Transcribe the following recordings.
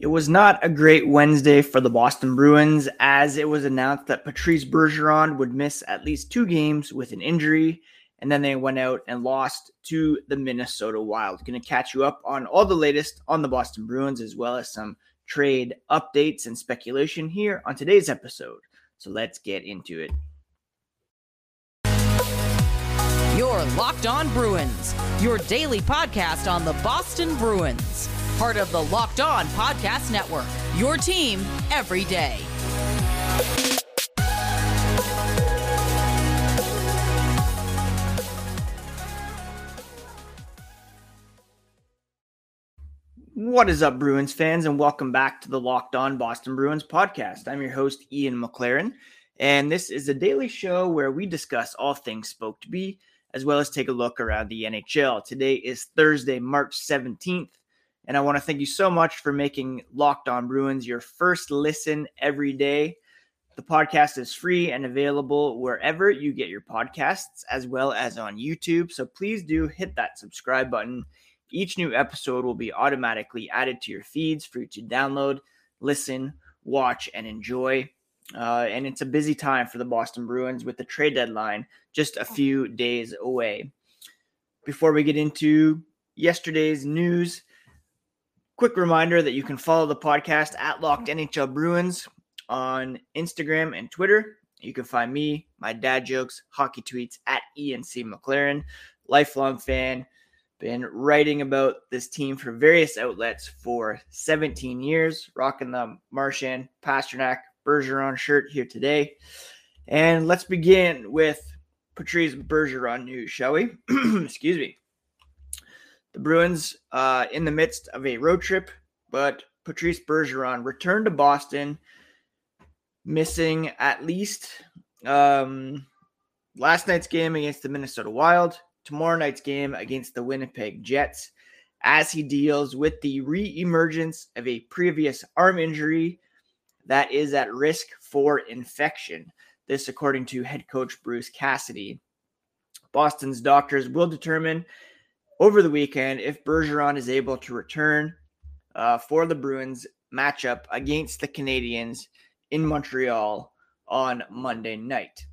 It was not a great Wednesday for the Boston Bruins as it was announced that Patrice Bergeron would miss at least two games with an injury, and then they went out and lost to the Minnesota Wild. Going to catch you up on all the latest on the Boston Bruins as well as some trade updates and speculation here on today's episode. So let's get into it. Your Locked On Bruins, your daily podcast on the Boston Bruins part of the Locked On Podcast Network. Your team every day. What is up, Bruins fans, and welcome back to the Locked On Boston Bruins podcast. I'm your host, Ian McLaren, and this is a daily show where we discuss all things Spoked B, as well as take a look around the NHL. Today is Thursday, March 17th. And I want to thank you so much for making Locked On Bruins your first listen every day. The podcast is free and available wherever you get your podcasts, as well as on YouTube. So please do hit that subscribe button. Each new episode will be automatically added to your feeds for you to download, listen, watch, and enjoy. Uh, and it's a busy time for the Boston Bruins with the trade deadline just a few days away. Before we get into yesterday's news, Quick reminder that you can follow the podcast at Locked NHL Bruins on Instagram and Twitter. You can find me, my dad jokes, hockey tweets at ENC McLaren, lifelong fan. Been writing about this team for various outlets for 17 years, rocking the Marchand, Pastrnak, Bergeron shirt here today. And let's begin with Patrice Bergeron news, shall we? Excuse me. The Bruins uh, in the midst of a road trip, but Patrice Bergeron returned to Boston, missing at least um, last night's game against the Minnesota Wild, tomorrow night's game against the Winnipeg Jets, as he deals with the re-emergence of a previous arm injury that is at risk for infection. This, according to head coach Bruce Cassidy. Boston's doctors will determine over the weekend if Bergeron is able to return uh, for the Bruins matchup against the Canadiens in Montreal on Monday night.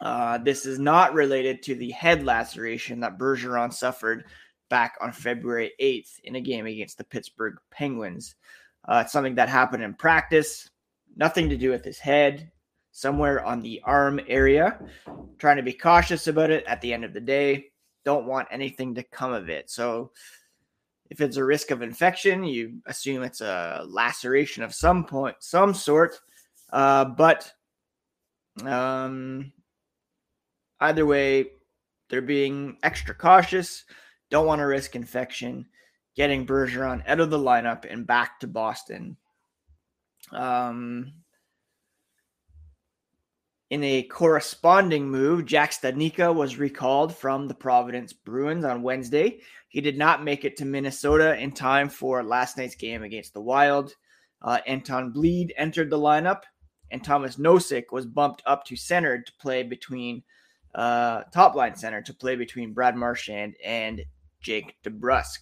Uh, this is not related to the head laceration that Bergeron suffered back on February 8th in a game against the Pittsburgh Penguins. Uh, it's something that happened in practice, nothing to do with his head, somewhere on the arm area. Trying to be cautious about it at the end of the day don't want anything to come of it. So if it's a risk of infection, you assume it's a laceration of some point, some sort. Uh, but um, either way, they're being extra cautious. Don't want to risk infection. Getting Bergeron out of the lineup and back to Boston. Um, in a corresponding move, Jack Studnicka was recalled from the Providence Bruins on Wednesday. He did not make it to Minnesota in time for last night's game against the Wild. Uh, Anton Blidh entered the lineup, and Thomas Nosek was bumped up to center to play between uh, top line center to play between Brad Marchand and Jake DeBrusk.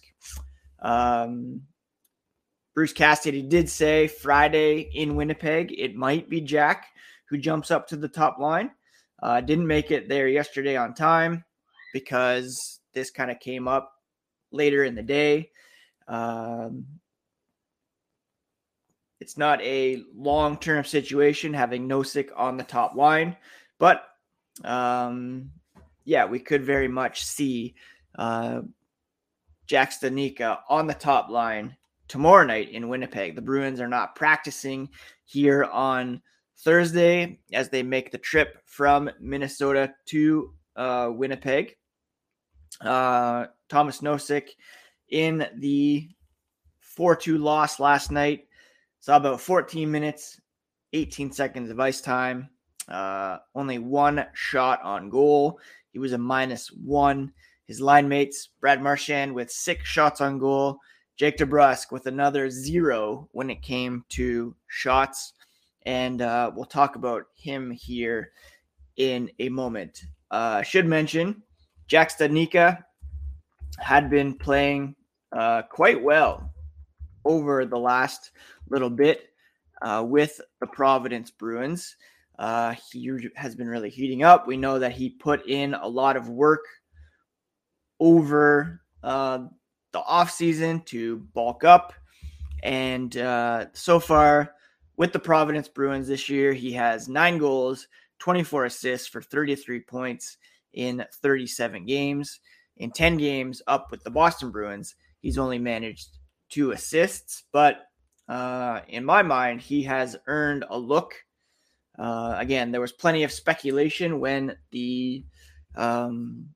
Um, Bruce Cassidy did say Friday in Winnipeg it might be Jack who jumps up to the top line. Uh, didn't make it there yesterday on time because this kind of came up later in the day. Um, it's not a long term situation having Nosek on the top line, but um, yeah, we could very much see uh, Jack Studnicka on the top line tomorrow night in Winnipeg. The Bruins are not practicing here on Thursday as they make the trip from Minnesota to uh, Winnipeg. Uh, Thomas Nosek in the 4 2 loss last night saw about 14 minutes, 18 seconds of ice time, uh, only one shot on goal. He was a minus one. His line mates, Brad Marchand with six shots on goal, Jake DeBrusk with another zero when it came to shots and uh, we'll talk about him here in a moment. Uh, should mention Jack Studnicka had been playing uh, quite well over the last little bit uh, with the Providence Bruins. Uh, he has been really heating up. We know that he put in a lot of work over uh, the offseason to bulk up. And uh, so far, with the Providence Bruins this year, he has nine goals, 24 assists for 33 points in 37 games. In 10 games up with the Boston Bruins, he's only managed two assists, but uh, in my mind, he has earned a look uh, again, there was plenty of speculation when the um,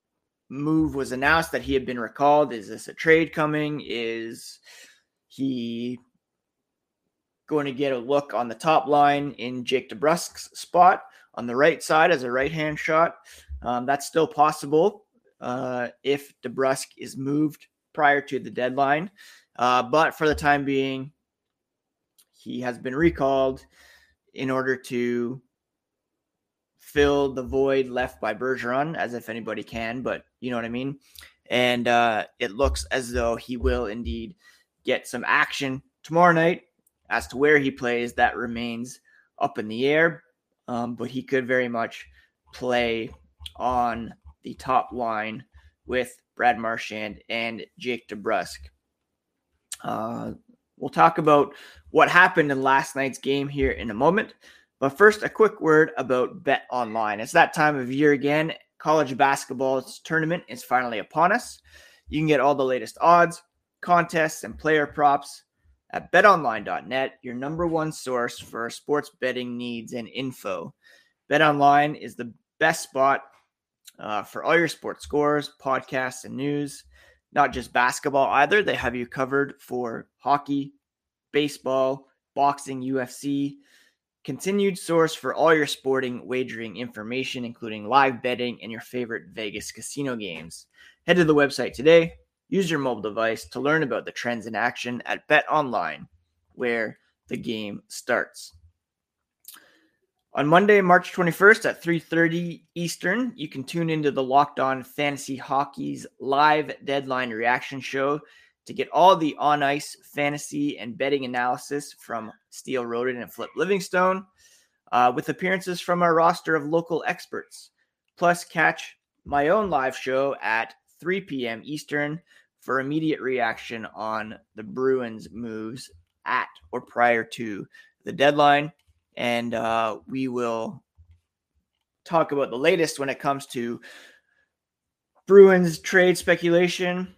move was announced that he had been recalled. Is this a trade coming? Is he going to get a look on the top line in Jake DeBrusk's spot on the right side as a right hand shot? Um, that's still possible uh, if DeBrusk is moved prior to the deadline. Uh, but for the time being, he has been recalled in order to fill the void left by Bergeron, as if anybody can, but you know what I mean. And uh, it looks as though he will indeed get some action tomorrow night. As to where he plays, that remains up in the air, um, but he could very much play on the top line with Brad Marchand and Jake DeBrusk. Uh, we'll talk about what happened in last night's game here in a moment. But first, a quick word about Bet Online. It's that time of year again. College basketball's tournament is finally upon us. You can get all the latest odds, contests, and player props at betonline.net, your number one source for sports betting needs and info. BetOnline is the best spot uh, for all your sports scores, podcasts, and news. Not just basketball either. They have you covered for hockey, baseball, boxing, UFC. Continued source for all your sporting wagering information, including live betting and your favorite Vegas casino games. Head to the website today. Use your mobile device to learn about the trends in action at Bet Online, where the game starts. On Monday, March 21st at 3:30 Eastern, you can tune into the Locked On Fantasy Hockey's live deadline reaction show to get all the on ice fantasy and betting analysis from Steele Roden and Flip Livingstone, uh, with appearances from our roster of local experts. Plus, catch my own live show at 3 p.m. Eastern for immediate reaction on the Bruins' moves at or prior to the deadline. And uh, we will talk about the latest when it comes to Bruins trade speculation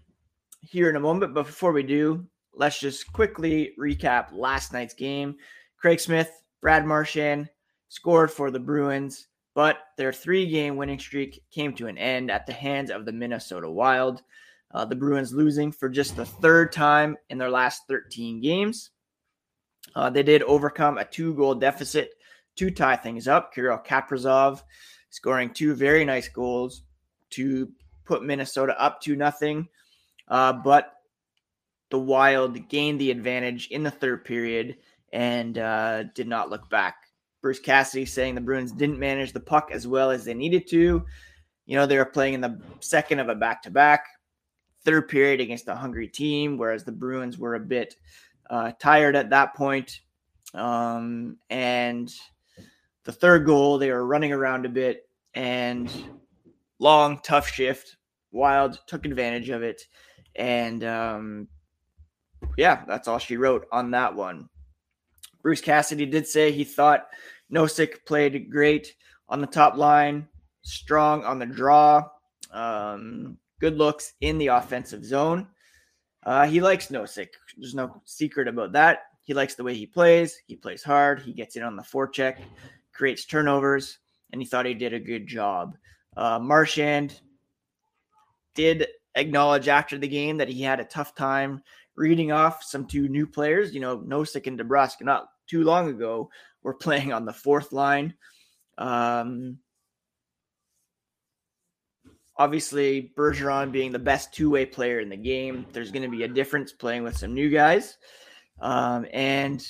here in a moment. But before we do, let's just quickly recap last night's game. Craig Smith, Brad Marchand scored for the Bruins, but their three game winning streak came to an end at the hands of the Minnesota Wild. Uh, the Bruins losing for just the third time in their last 13 games. Uh, they did overcome a two goal deficit to tie things up. Kirill Kaprizov scoring two very nice goals to put Minnesota up to nothing. Uh, but the Wild gained the advantage in the third period and uh, did not look back. Bruce Cassidy saying the Bruins didn't manage the puck as well as they needed to. You know, they were playing in the second of a back to back, third period against a hungry team, whereas the Bruins were a bit uh, tired at that point. Um, and the third goal, they were running around a bit and long, tough shift. Wild took advantage of it and um, yeah, that's all she wrote on that one. Bruce Cassidy did say he thought Nosek played great on the top line, strong on the draw, um, good looks in the offensive zone. Uh, he likes Nosek. There's no secret about that. He likes the way he plays. He plays hard. He gets in on the forecheck, creates turnovers, and he thought he did a good job. Uh, Marchand did acknowledge after the game that he had a tough time reading off some two new players. You know, Nosek and DeBrusk not too long ago were playing on the fourth line. Um, obviously, Bergeron being the best two way player in the game, there's going to be a difference playing with some new guys. Um, and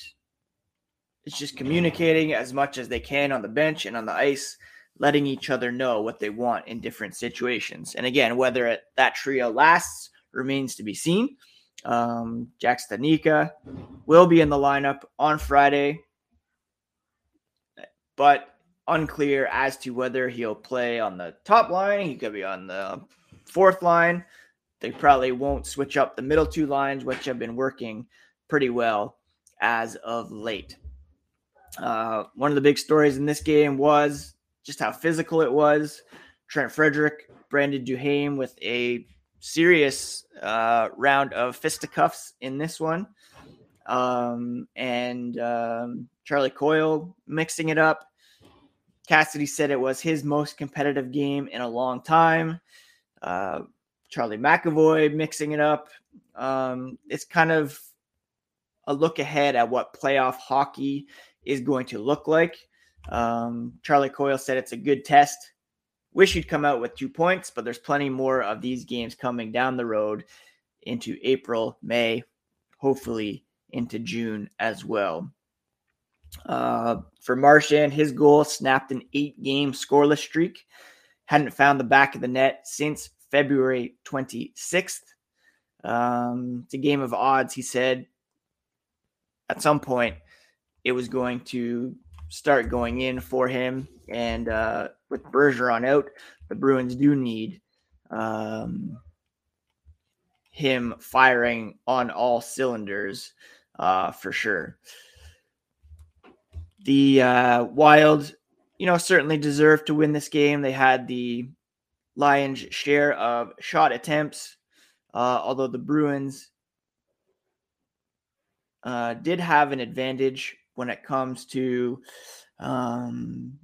it's just communicating as much as they can on the bench and on the ice letting each other know what they want in different situations. And again, whether it, that trio lasts remains to be seen. Um, Jack Studnicka will be in the lineup on Friday, but unclear as to whether he'll play on the top line. He could be on the fourth line. They probably won't switch up the middle two lines, which have been working pretty well as of late. Uh, one of the big stories in this game was just how physical it was. Trent Frederic, Brandon Duhaime with a serious uh, round of fisticuffs in this one. Um, and um, Charlie Coyle mixing it up. Cassidy said it was his most competitive game in a long time. Uh, Charlie McAvoy mixing it up. Um, it's kind of a look ahead at what playoff hockey is going to look like. Um, Charlie Coyle said it's a good test. Wish he'd come out with two points, but there's plenty more of these games coming down the road into April, May, hopefully into June as well. Uh, for Marchand, his goal snapped an eight game scoreless streak. Hadn't found the back of the net since February 26th. Um, it's a game of odds, he said. At some point, it was going to start going in for him. And uh, with Bergeron out, the Bruins do need um, him firing on all cylinders uh, for sure. The uh, Wild, you know, certainly deserved to win this game. They had the lion's share of shot attempts, uh, although the Bruins uh, did have an advantage when it comes to. Um,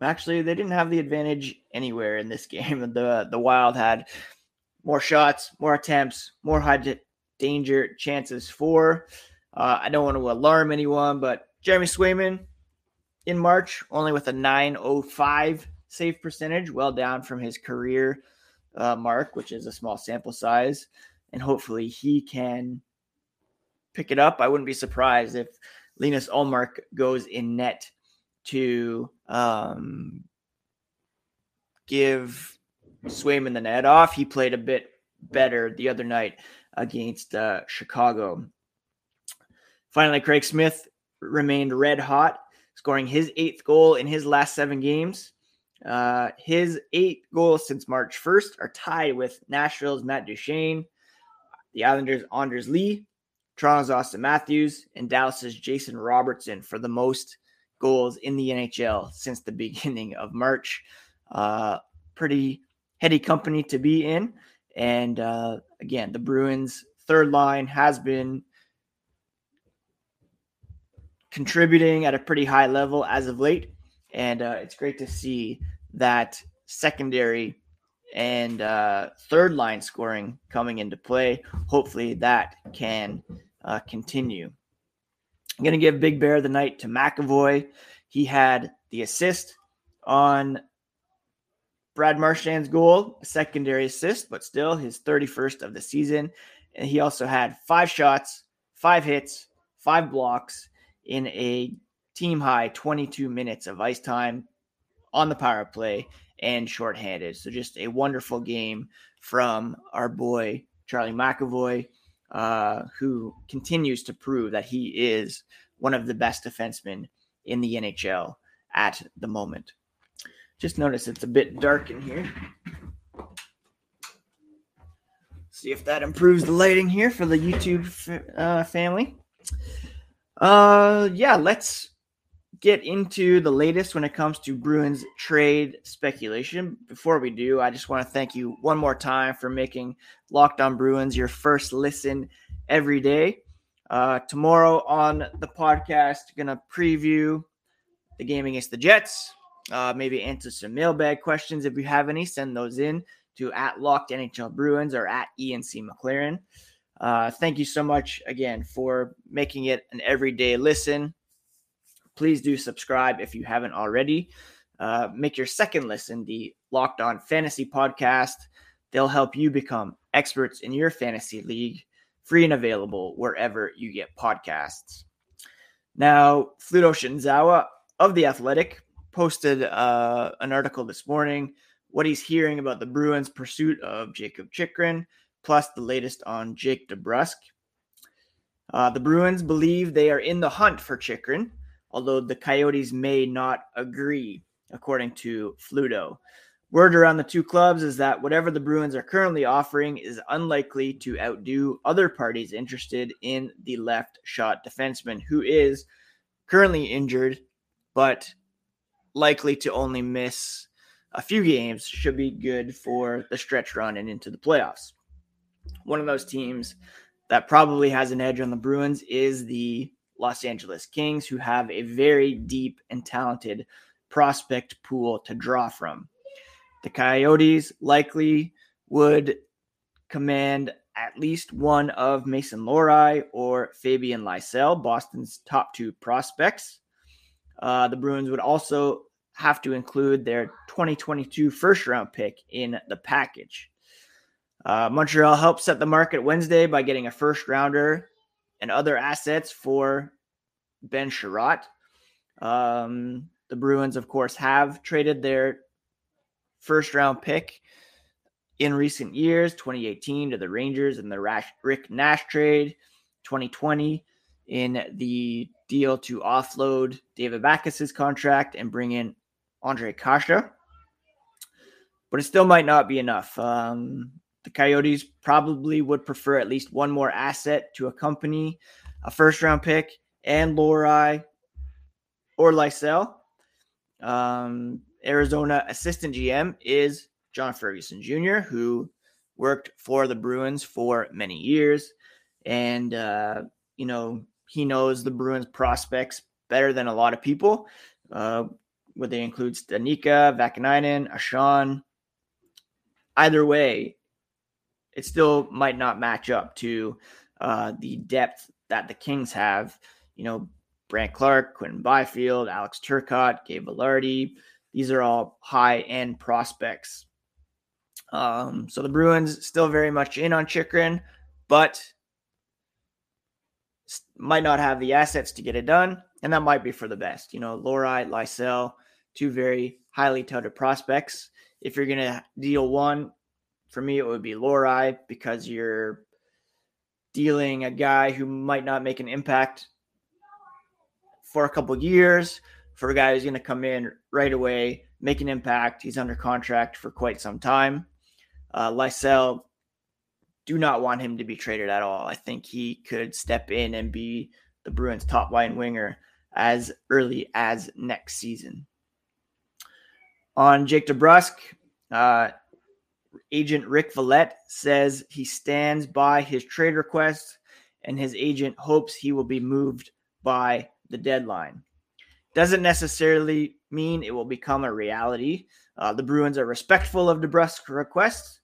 actually, they didn't have the advantage anywhere in this game. The the Wild had more shots, more attempts, more high danger chances for. Uh, I don't want to alarm anyone, but Jeremy Swayman in March, only with a 905 save percentage, well down from his career uh, mark, which is a small sample size. And hopefully he can pick it up. I wouldn't be surprised if Linus Ullmark goes in net to um, give Swayman the net off. He played a bit better the other night against uh, Chicago. Finally, Craig Smith remained red hot, scoring his eighth goal in his last seven games. Uh, his eight goals since March 1st are tied with Nashville's Matt Duchene, the Islanders' Anders Lee, Toronto's Auston Matthews, and Dallas's Jason Robertson for the most goals in the NHL since the beginning of March. Uh, pretty heady company to be in. And uh, again, the Bruins' third line has been contributing at a pretty high level as of late. And uh, it's great to see that secondary and uh, third line scoring coming into play. Hopefully, that can uh, continue. I'm going to give Big Bear the night to McAvoy. He had the assist on Brad Marchand's goal, secondary assist, but still his 31st of the season. And he also had five shots, five hits, five blocks in a team high 22 minutes of ice time on the power play and shorthanded. So just a wonderful game from our boy Charlie McAvoy, uh, who continues to prove that he is one of the best defensemen in the NHL at the moment. Just notice it's a bit dark in here. See if that improves the lighting here for the YouTube uh, family. Uh, yeah, let's get into the latest when it comes to Bruins trade speculation. Before we do, I just want to thank you one more time for making Locked On Bruins your first listen every day. Uh, tomorrow on the podcast, gonna preview the game against the Jets. Uh, maybe answer some mailbag questions if you have any. Send those in to at Locked NHL Bruins or at ENC McLaren. Uh, thank you so much again for making it an everyday listen. Please do subscribe if you haven't already. Uh, make your second listen the Locked On Fantasy Podcast. They'll help you become experts in your fantasy league, free and available wherever you get podcasts. Now, Fluto Shinzawa of The Athletic posted uh, an article this morning what he's hearing about the Bruins' pursuit of Jakob Chychrun plus the latest on Jake DeBrusk. Uh, the Bruins believe they are in the hunt for Chychrun, although the Coyotes may not agree, according to Fluto. Word around the two clubs is that whatever the Bruins are currently offering is unlikely to outdo other parties interested in the left shot defenseman, who is currently injured, but likely to only miss a few games, should be good for the stretch run and into the playoffs. One of those teams that probably has an edge on the Bruins is the Los Angeles Kings, who have a very deep and talented prospect pool to draw from. The Coyotes likely would command at least one of Mason Lohrei or Fabian Lysell, Boston's top two prospects. Uh, the Bruins would also have to include their 2022 first round pick in the package. Uh, Montreal helped set the market Wednesday by getting a first rounder and other assets for Ben Chiarot. Um, the Bruins, of course, have traded their first round pick in recent years 2018 to the Rangers in the Rick Nash trade, 2020 in the deal to offload David Backes's contract and bring in Ondrej Kase. But it still might not be enough. Um, the Coyotes probably would prefer at least one more asset to accompany a first round pick and Lohrei or Lysell. Um, Arizona assistant GM is John Ferguson Jr., who worked for the Bruins for many years. And, uh, you know, he knows the Bruins prospects better than a lot of people, uh, whether they include Studnicka, Vaakanainen, Ahcan. Either way, it still might not match up to uh, the depth that the Kings have. You know, Brandt Clarke, Quinton Byfield, Alex Turcotte, Gabe Vilardi. These are all high end prospects. Um, so the Bruins still very much in on Chychrun, but might not have the assets to get it done, and that might be for the best. You know, Lohrei, Lysell, two very highly touted prospects. If you're going to deal one, for me, it would be Lohrei because you're dealing a guy who might not make an impact for a couple years, for a guy who's going to come in right away, make an impact. He's under contract for quite some time. Uh, do not want him to be traded at all. I think he could step in and be the Bruins' top line winger as early as next season. On Jake DeBrusk, uh, agent Rick Valette says he stands by his trade request and his agent hopes he will be moved by the deadline. Doesn't necessarily mean it will become a reality. Uh, the Bruins are respectful of DeBrusk's requests,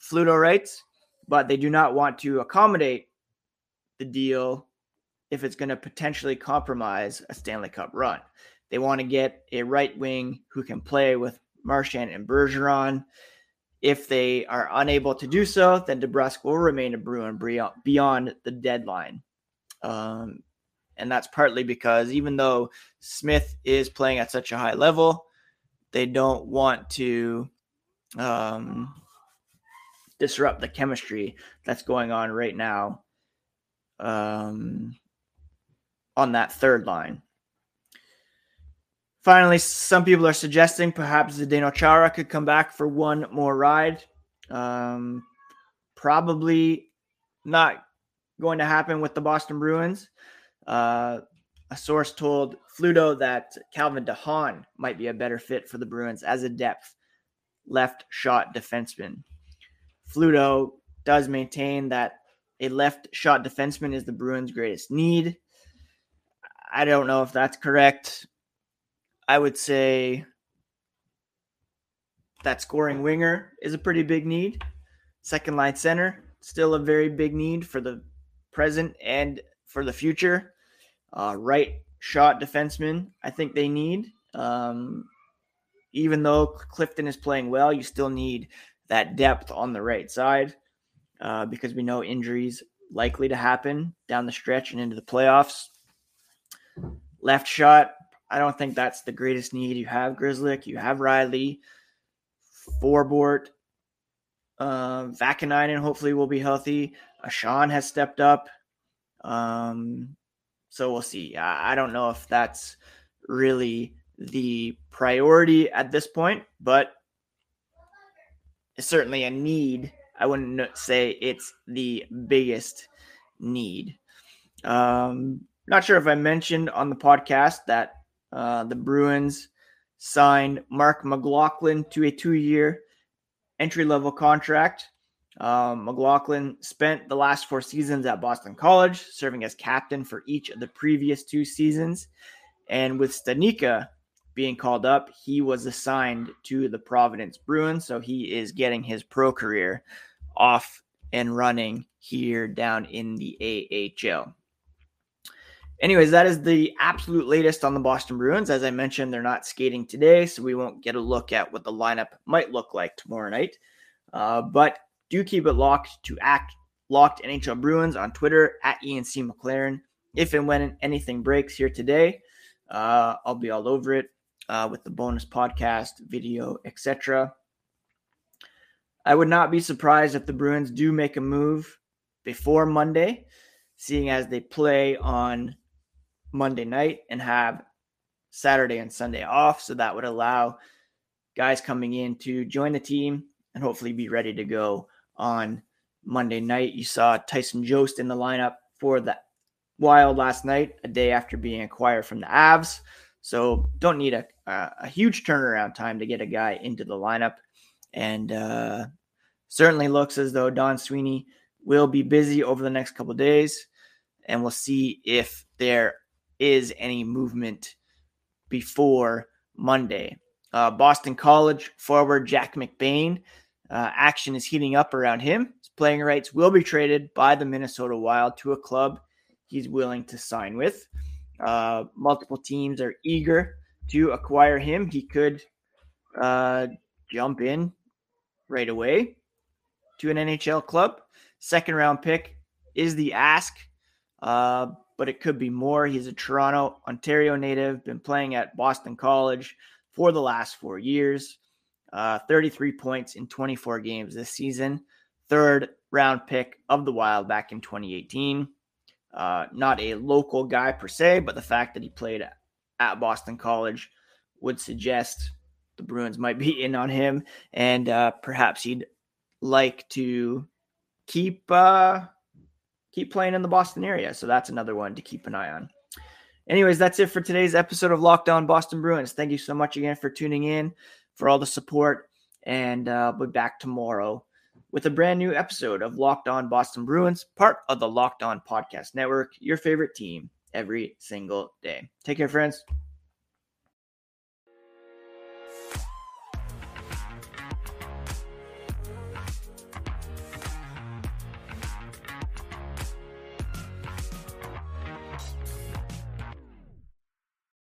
Fluto writes, but they do not want to accommodate the deal if it's going to potentially compromise a Stanley Cup run. They want to get a right wing who can play with Marchand and Bergeron if they are unable to do so, then DeBrusk will remain a Bruin beyond the deadline. Um, and that's partly because even though Smith is playing at such a high level, they don't want to um, disrupt the chemistry that's going on right now um, on that third line. Finally, some people are suggesting perhaps Zdeno Chara could come back for one more ride. Um, probably not going to happen with the Boston Bruins. Uh, a source told Fluto that Calvin DeHaan might be a better fit for the Bruins as a depth left shot defenseman. Fluto does maintain that a left shot defenseman is the Bruins' greatest need. I don't know if that's correct. I would say that scoring winger is a pretty big need. Second line center, still a very big need for the present and for the future. Uh, right shot defenseman, I think they need. Um, even though Clifton is playing well, you still need that depth on the right side uh, because we know injuries likely to happen down the stretch and into the playoffs. Left shot, I don't think that's the greatest need. You have Grzelcyk, you have Reilly, Forbort. Uh, Vaakanainen hopefully will be healthy. Ahcan has stepped up. Um, so we'll see. I, I don't know if that's really the priority at this point, but it's certainly a need. I wouldn't say it's the biggest need. Um, not sure if I mentioned on the podcast that uh, the Bruins signed Marc McLaughlin to a two year entry level contract. Um, McLaughlin spent the last four seasons at Boston College, serving as captain for each of the previous two seasons. And with Studnicka being called up, he was assigned to the Providence Bruins. So he is getting his pro career off and running here down in the AHL. Anyways, that is the absolute latest on the Boston Bruins. As I mentioned, they're not skating today, so we won't get a look at what the lineup might look like tomorrow night. Uh, but do keep it locked to act locked NHL Bruins on Twitter at ENC McLaren. If and when anything breaks here today, uh, I'll be all over it uh, with the bonus podcast, video, etc. I would not be surprised if the Bruins do make a move before Monday, seeing as they play on Monday night and have Saturday and Sunday off. So that would allow guys coming in to join the team and hopefully be ready to go on Monday night. You saw Tyson Jost in the lineup for the Wild last night, a day after being acquired from the Avs. So don't need a, a, huge turnaround time to get a guy into the lineup. And uh, certainly looks as though Don Sweeney will be busy over the next couple days. And we'll see if there is any movement before Monday. Uh, Boston College forward Jack McBain. Uh, action is heating up around him. His playing rights will be traded by the Minnesota Wild to a club he's willing to sign with. Uh, multiple teams are eager to acquire him. He could uh, jump in right away to an NHL club. Second round pick is the ask, uh, but it could be more. He's a Toronto, Ontario native, been playing at Boston College for the last four years. Uh, 33 points in 24 games this season. Third round pick of the Wild back in 2018. Uh, not a local guy per se, but the fact that he played at Boston College would suggest the Bruins might be in on him, and uh, perhaps he'd like to keep uh, keep playing in the Boston area. So that's another one to keep an eye on. Anyways, that's it for today's episode of Locked On Boston Bruins. Thank you so much again for tuning in, for all the support, and uh, we'll be back tomorrow with a brand new episode of Locked On Boston Bruins, part of the Locked On Podcast Network, your favorite team every single day. Take care, friends.